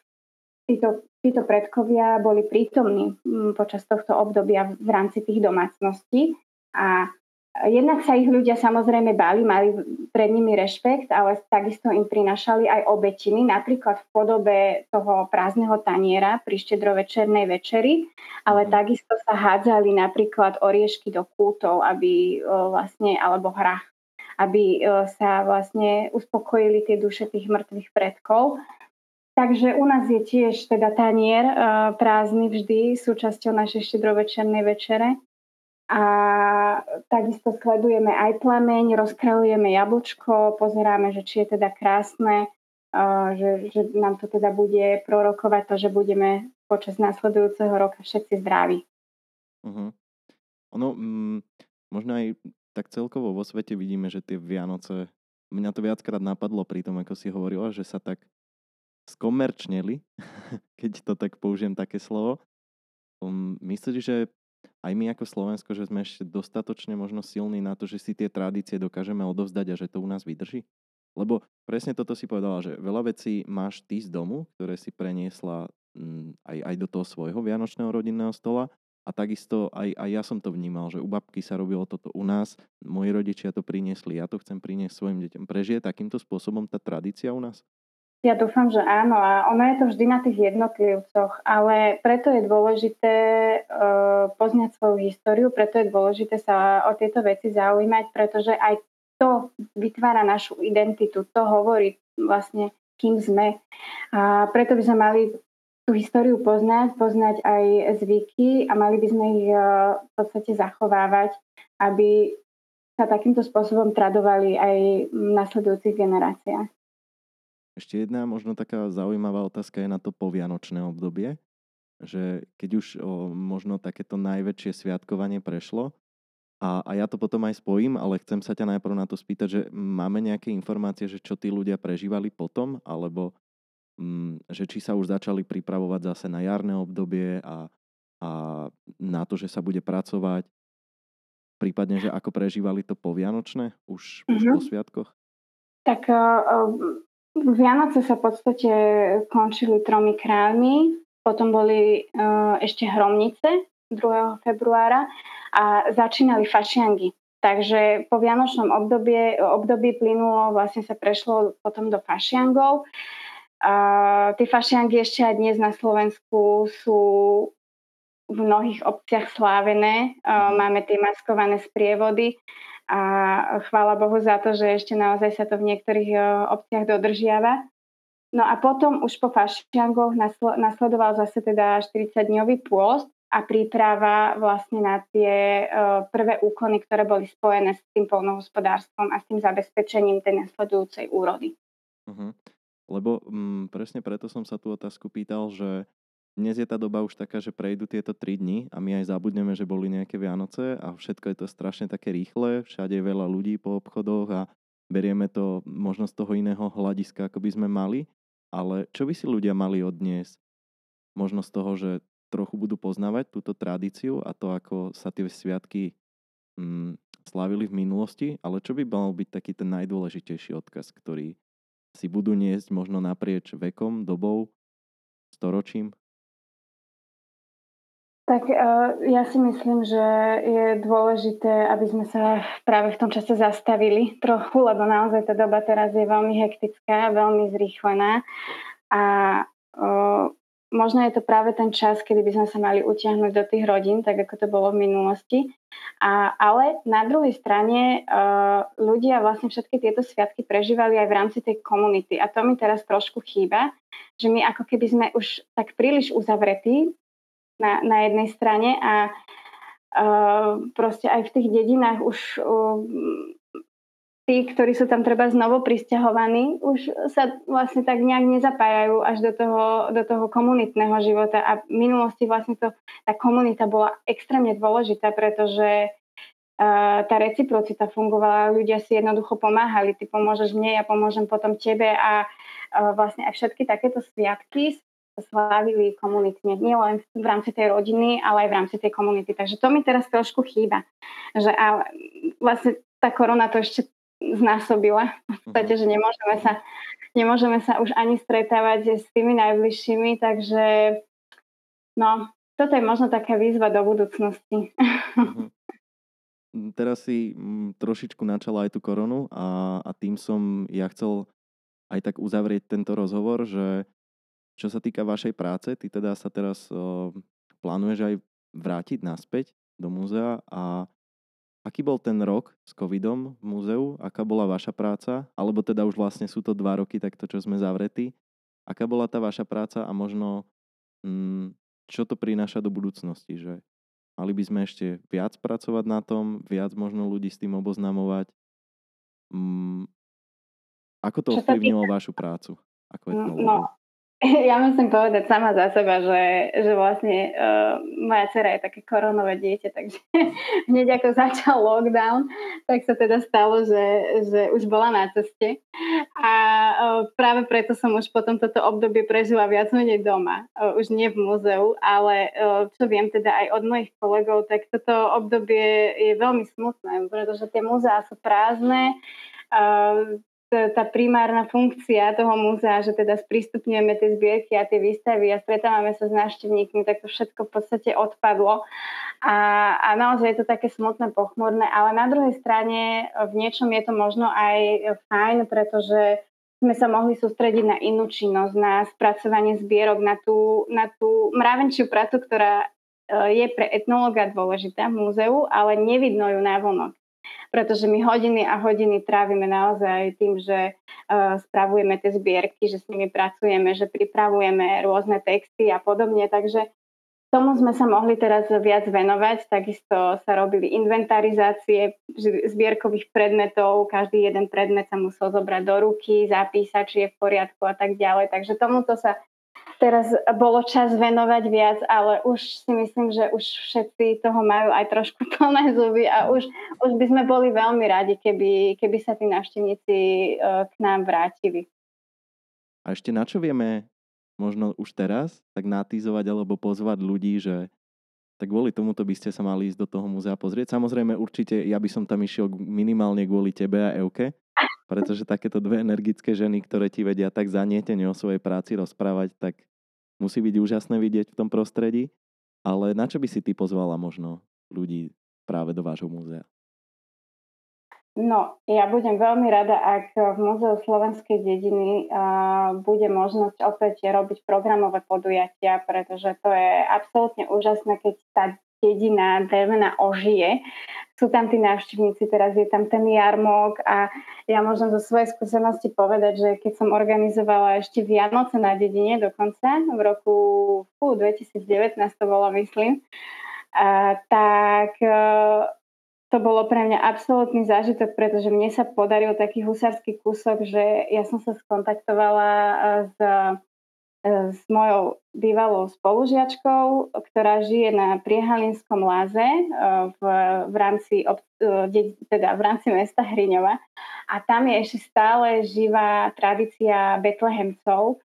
títo, títo predkovia boli prítomní počas tohto obdobia v rámci tých domácností a Jednak sa ich ľudia samozrejme báli, mali pred nimi rešpekt, ale takisto im prinašali aj obetiny, napríklad v podobe toho prázdneho taniera pri štedrovečernej večeri, ale mm. takisto sa hádzali napríklad oriešky do kútov, aby vlastne, alebo hrách, aby sa vlastne uspokojili tie duše tých mŕtvych predkov. Takže u nás je tiež teda tanier prázdny vždy súčasťou našej štedrovečernej večere a takisto sledujeme aj plameň, rozkrajujeme jablčko, pozeráme, že či je teda krásne, že, že nám to teda bude prorokovať to, že budeme počas následujúceho roka všetci zdraví. Uh-huh. Ono, mm, možno aj tak celkovo vo svete vidíme, že tie Vianoce, mňa to viackrát napadlo pri tom, ako si hovorila, že sa tak skomerčneli, keď to tak použijem také slovo. Um, myslíš, že aj my ako Slovensko, že sme ešte dostatočne možno silní na to, že si tie tradície dokážeme odovzdať a že to u nás vydrží? Lebo presne toto si povedala, že veľa vecí máš ty z domu, ktoré si preniesla mm, aj, aj do toho svojho vianočného rodinného stola a takisto aj, aj ja som to vnímal, že u babky sa robilo toto u nás, moji rodičia to priniesli, ja to chcem priniesť svojim deťom. Prežije takýmto spôsobom tá tradícia u nás? Ja dúfam, že áno a ono je to vždy na tých jednotlivcoch, ale preto je dôležité uh, poznať svoju históriu, preto je dôležité sa o tieto veci zaujímať, pretože aj to vytvára našu identitu, to hovorí vlastne, kým sme. A preto by sme mali tú históriu poznať, poznať aj zvyky a mali by sme ich uh, v podstate zachovávať, aby sa takýmto spôsobom tradovali aj v nasledujúcich generáciách. Ešte jedna možno taká zaujímavá otázka je na to povianočné obdobie, že keď už o, možno takéto najväčšie sviatkovanie prešlo, a, a ja to potom aj spojím, ale chcem sa ťa najprv na to spýtať, že máme nejaké informácie, že čo tí ľudia prežívali potom, alebo že či sa už začali pripravovať zase na jarné obdobie a, a na to, že sa bude pracovať, prípadne, že ako prežívali to povianočné už, mm-hmm. už po mhm. sviatkoch? Tak uh, Vianoce sa v podstate končili tromi kráľmi, potom boli uh, ešte hromnice 2. februára a začínali fašiangy. Takže po vianočnom obdobie, období plynulo, vlastne sa prešlo potom do fašiangov. A tie fašiangy ešte aj dnes na Slovensku sú v mnohých obciach slávené. Máme tie maskované sprievody a chvála Bohu za to, že ešte naozaj sa to v niektorých e, obciach dodržiava. No a potom už po fašiangoch nasledoval zase teda 40-dňový pôst a príprava vlastne na tie uh, prvé úkony, ktoré boli spojené s tým polnohospodárstvom a s tým zabezpečením tej nasledujúcej úrody. Uh-huh. Lebo mm, presne preto som sa tú otázku pýtal, že dnes je tá doba už taká, že prejdú tieto 3 dni a my aj zabudneme, že boli nejaké Vianoce a všetko je to strašne také rýchle, všade je veľa ľudí po obchodoch a berieme to možno z toho iného hľadiska, ako by sme mali. Ale čo by si ľudia mali odniesť? Možno z toho, že trochu budú poznávať túto tradíciu a to, ako sa tie sviatky mm, slávili v minulosti, ale čo by mal byť taký ten najdôležitejší odkaz, ktorý si budú niesť možno naprieč vekom, dobou, storočím? Tak uh, ja si myslím, že je dôležité, aby sme sa práve v tom čase zastavili trochu, lebo naozaj tá doba teraz je veľmi hektická, veľmi zrýchlená a možno je to práve ten čas, kedy by sme sa mali utiahnuť do tých rodín, tak ako to bolo v minulosti. A, ale na druhej strane uh, ľudia vlastne všetky tieto sviatky prežívali aj v rámci tej komunity a to mi teraz trošku chýba, že my ako keby sme už tak príliš uzavretí na, na jednej strane a uh, proste aj v tých dedinách už uh, tí, ktorí sú tam treba znovu pristahovaní, už sa vlastne tak nejak nezapájajú až do toho, do toho komunitného života. A v minulosti vlastne to, tá komunita bola extrémne dôležitá, pretože tá reciprocita fungovala, ľudia si jednoducho pomáhali, ty pomôžeš mne, ja pomôžem potom tebe. A vlastne aj všetky takéto sviatky slávili komunitne, nielen v rámci tej rodiny, ale aj v rámci tej komunity. Takže to mi teraz trošku chýba. Že a vlastne tá korona to ešte znásobila. V podstate, že nemôžeme sa, nemôžeme sa už ani stretávať s tými najbližšími, takže no, toto je možno taká výzva do budúcnosti. Uh-huh. Teraz si m, trošičku načala aj tú koronu a, a tým som ja chcel aj tak uzavrieť tento rozhovor, že čo sa týka vašej práce, ty teda sa teraz o, plánuješ aj vrátiť naspäť do múzea a aký bol ten rok s covidom v múzeu? Aká bola vaša práca? Alebo teda už vlastne sú to dva roky takto, čo sme zavretí. Aká bola tá vaša práca a možno mm, čo to prináša do budúcnosti? Že mali by sme ešte viac pracovať na tom, viac možno ľudí s tým oboznamovať? Mm, ako to ovplyvnilo vašu prácu? Ako no, Ja musím povedať sama za seba, že, že vlastne uh, moja dcera je také koronové dieťa, takže hneď ako začal lockdown, tak sa teda stalo, že, že už bola na ceste. A uh, práve preto som už potom toto obdobie prežila viac menej doma. Uh, už nie v múzeu, ale uh, čo viem teda aj od mojich kolegov, tak toto obdobie je veľmi smutné, pretože tie múzeá sú prázdne. Uh, tá primárna funkcia toho múzea, že teda sprístupňujeme tie zbierky a tie výstavy a stretávame sa s návštevníkmi, tak to všetko v podstate odpadlo. A, a naozaj je to také smutné, pochmurné, ale na druhej strane v niečom je to možno aj fajn, pretože sme sa mohli sústrediť na inú činnosť, na spracovanie zbierok, na tú, na tú mravenčiu prácu, ktorá e, je pre etnológa dôležitá v múzeu, ale nevidno ju na vonok pretože my hodiny a hodiny trávime naozaj tým, že uh, spravujeme tie zbierky, že s nimi pracujeme, že pripravujeme rôzne texty a podobne, takže tomu sme sa mohli teraz viac venovať. Takisto sa robili inventarizácie zbierkových predmetov. Každý jeden predmet sa musel zobrať do ruky, zapísať, či je v poriadku a tak ďalej. Takže tomuto sa teraz bolo čas venovať viac, ale už si myslím, že už všetci toho majú aj trošku plné zuby a už, už by sme boli veľmi radi, keby, keby sa tí návštevníci e, k nám vrátili. A ešte na čo vieme možno už teraz tak natýzovať alebo pozvať ľudí, že tak kvôli tomuto by ste sa mali ísť do toho múzea pozrieť. Samozrejme, určite ja by som tam išiel minimálne kvôli tebe a Euke, pretože takéto dve energické ženy, ktoré ti vedia tak zanietene o svojej práci rozprávať, tak musí byť úžasné vidieť v tom prostredí. Ale na čo by si ty pozvala možno ľudí práve do vášho múzea? No, ja budem veľmi rada, ak v Múzeu slovenskej dediny uh, bude možnosť opäť robiť programové podujatia, pretože to je absolútne úžasné, keď tá dedina drevená ožije. Sú tam tí návštevníci, teraz je tam ten jarmok a ja môžem zo svojej skúsenosti povedať, že keď som organizovala ešte Vianoce na dedine dokonca v roku fú, 2019 to bolo, myslím, a, tak e, to bolo pre mňa absolútny zážitok, pretože mne sa podaril taký husársky kúsok, že ja som sa skontaktovala e, s s mojou bývalou spolužiačkou, ktorá žije na Priehalinskom láze v, v, rámci, teda v rámci mesta Hriňova. A tam je ešte stále živá tradícia betlehemcov,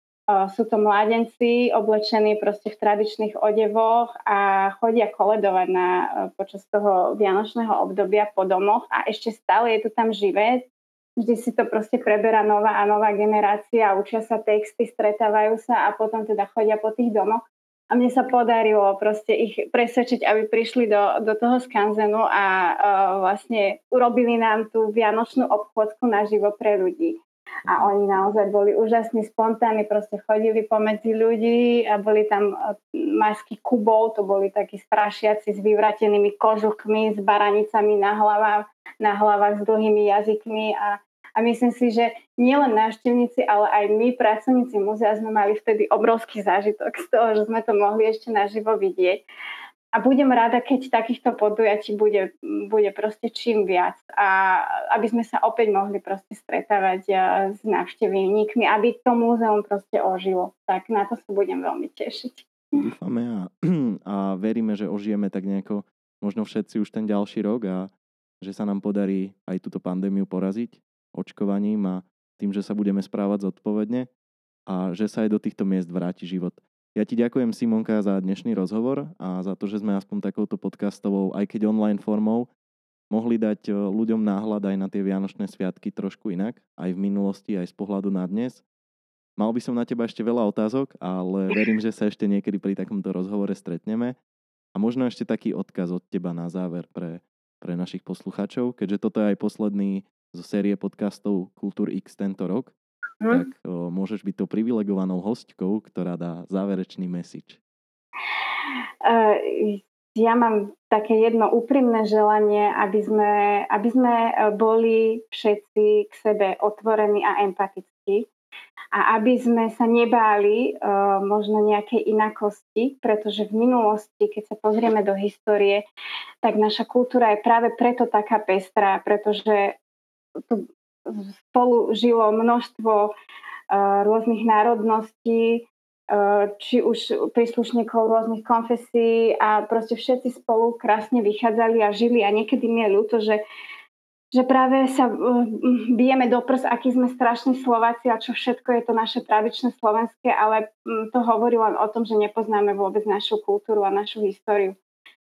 sú to mládenci oblečení proste v tradičných odevoch a chodia koledovať na, počas toho vianočného obdobia po domoch a ešte stále je to tam živé. Vždy si to proste preberá nová a nová generácia, učia sa texty, stretávajú sa a potom teda chodia po tých domoch. A mne sa podarilo proste ich presvedčiť, aby prišli do, do toho skanzenu a uh, vlastne urobili nám tú vianočnú obchodku naživo pre ľudí. A mhm. oni naozaj boli úžasní, spontánni, proste chodili pomedzi ľudí a boli tam e, masky kubov, to boli takí strašiaci s vyvratenými kožuchmi, s baranicami na hlavách, na hlavách s dlhými jazykmi a, a myslím si, že nielen návštevníci, ale aj my, pracovníci múzea, sme mali vtedy obrovský zážitok z toho, že sme to mohli ešte naživo vidieť. A budem rada, keď takýchto podujatí bude, bude proste čím viac. A aby sme sa opäť mohli proste stretávať s návštevníkmi, aby to múzeum proste ožilo. Tak na to sa budem veľmi tešiť. Dúfame a, a veríme, že ožijeme tak nejako možno všetci už ten ďalší rok a že sa nám podarí aj túto pandémiu poraziť očkovaním a tým, že sa budeme správať zodpovedne a že sa aj do týchto miest vráti život. Ja ti ďakujem Simonka za dnešný rozhovor a za to, že sme aspoň takouto podcastovou, aj keď online formou, mohli dať e, ľuďom náhľad aj na tie Vianočné sviatky trošku inak, aj v minulosti, aj z pohľadu na dnes. Mal by som na teba ešte veľa otázok, ale verím, že sa ešte niekedy pri takomto rozhovore stretneme. A možno ešte taký odkaz od teba na záver pre, pre našich poslucháčov, keďže toto je aj posledný zo série podcastov Kultúr X tento rok, hm? tak o, môžeš byť tou privilegovanou hostkou, ktorá dá záverečný message. Uh, ja mám také jedno úprimné želanie, aby sme, aby sme e, boli všetci k sebe otvorení a empatickí a aby sme sa nebáli uh, možno nejakej inakosti, pretože v minulosti, keď sa pozrieme do histórie, tak naša kultúra je práve preto taká pestrá, pretože tu spolu žilo množstvo uh, rôznych národností, uh, či už príslušníkov rôznych konfesí a proste všetci spolu krásne vychádzali a žili a niekedy mi je ľúto, že že práve sa uh, bijeme do prs, aký sme strašní Slováci a čo všetko je to naše tradičné slovenské, ale um, to hovorí len o tom, že nepoznáme vôbec našu kultúru a našu históriu.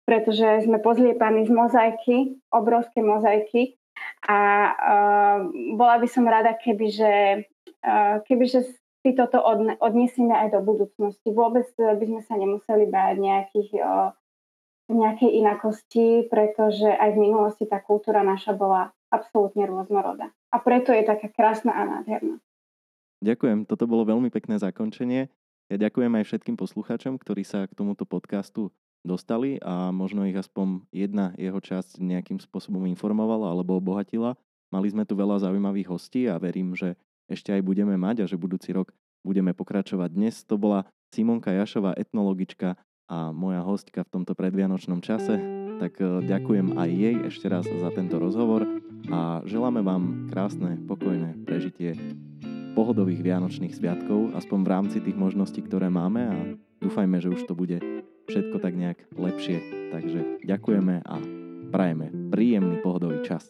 Pretože sme pozliepaní z mozaiky, obrovské mozaiky a uh, bola by som rada, kebyže, uh, kebyže si toto odne, odniesieme aj do budúcnosti. Vôbec by sme sa nemuseli báť nejakých, uh, nejakej inakosti, pretože aj v minulosti tá kultúra naša bola absolútne rôznorodá. A preto je taká krásna a nádherná. Ďakujem, toto bolo veľmi pekné zakončenie. Ja ďakujem aj všetkým poslucháčom, ktorí sa k tomuto podcastu dostali a možno ich aspoň jedna jeho časť nejakým spôsobom informovala alebo obohatila. Mali sme tu veľa zaujímavých hostí a verím, že ešte aj budeme mať a že budúci rok budeme pokračovať. Dnes to bola Simonka Jašová, etnologička a moja hostka v tomto predvianočnom čase. Tak e, ďakujem aj jej ešte raz za tento rozhovor a želáme vám krásne, pokojné prežitie pohodových vianočných sviatkov, aspoň v rámci tých možností, ktoré máme a dúfajme, že už to bude všetko tak nejak lepšie. Takže ďakujeme a prajeme príjemný pohodový čas.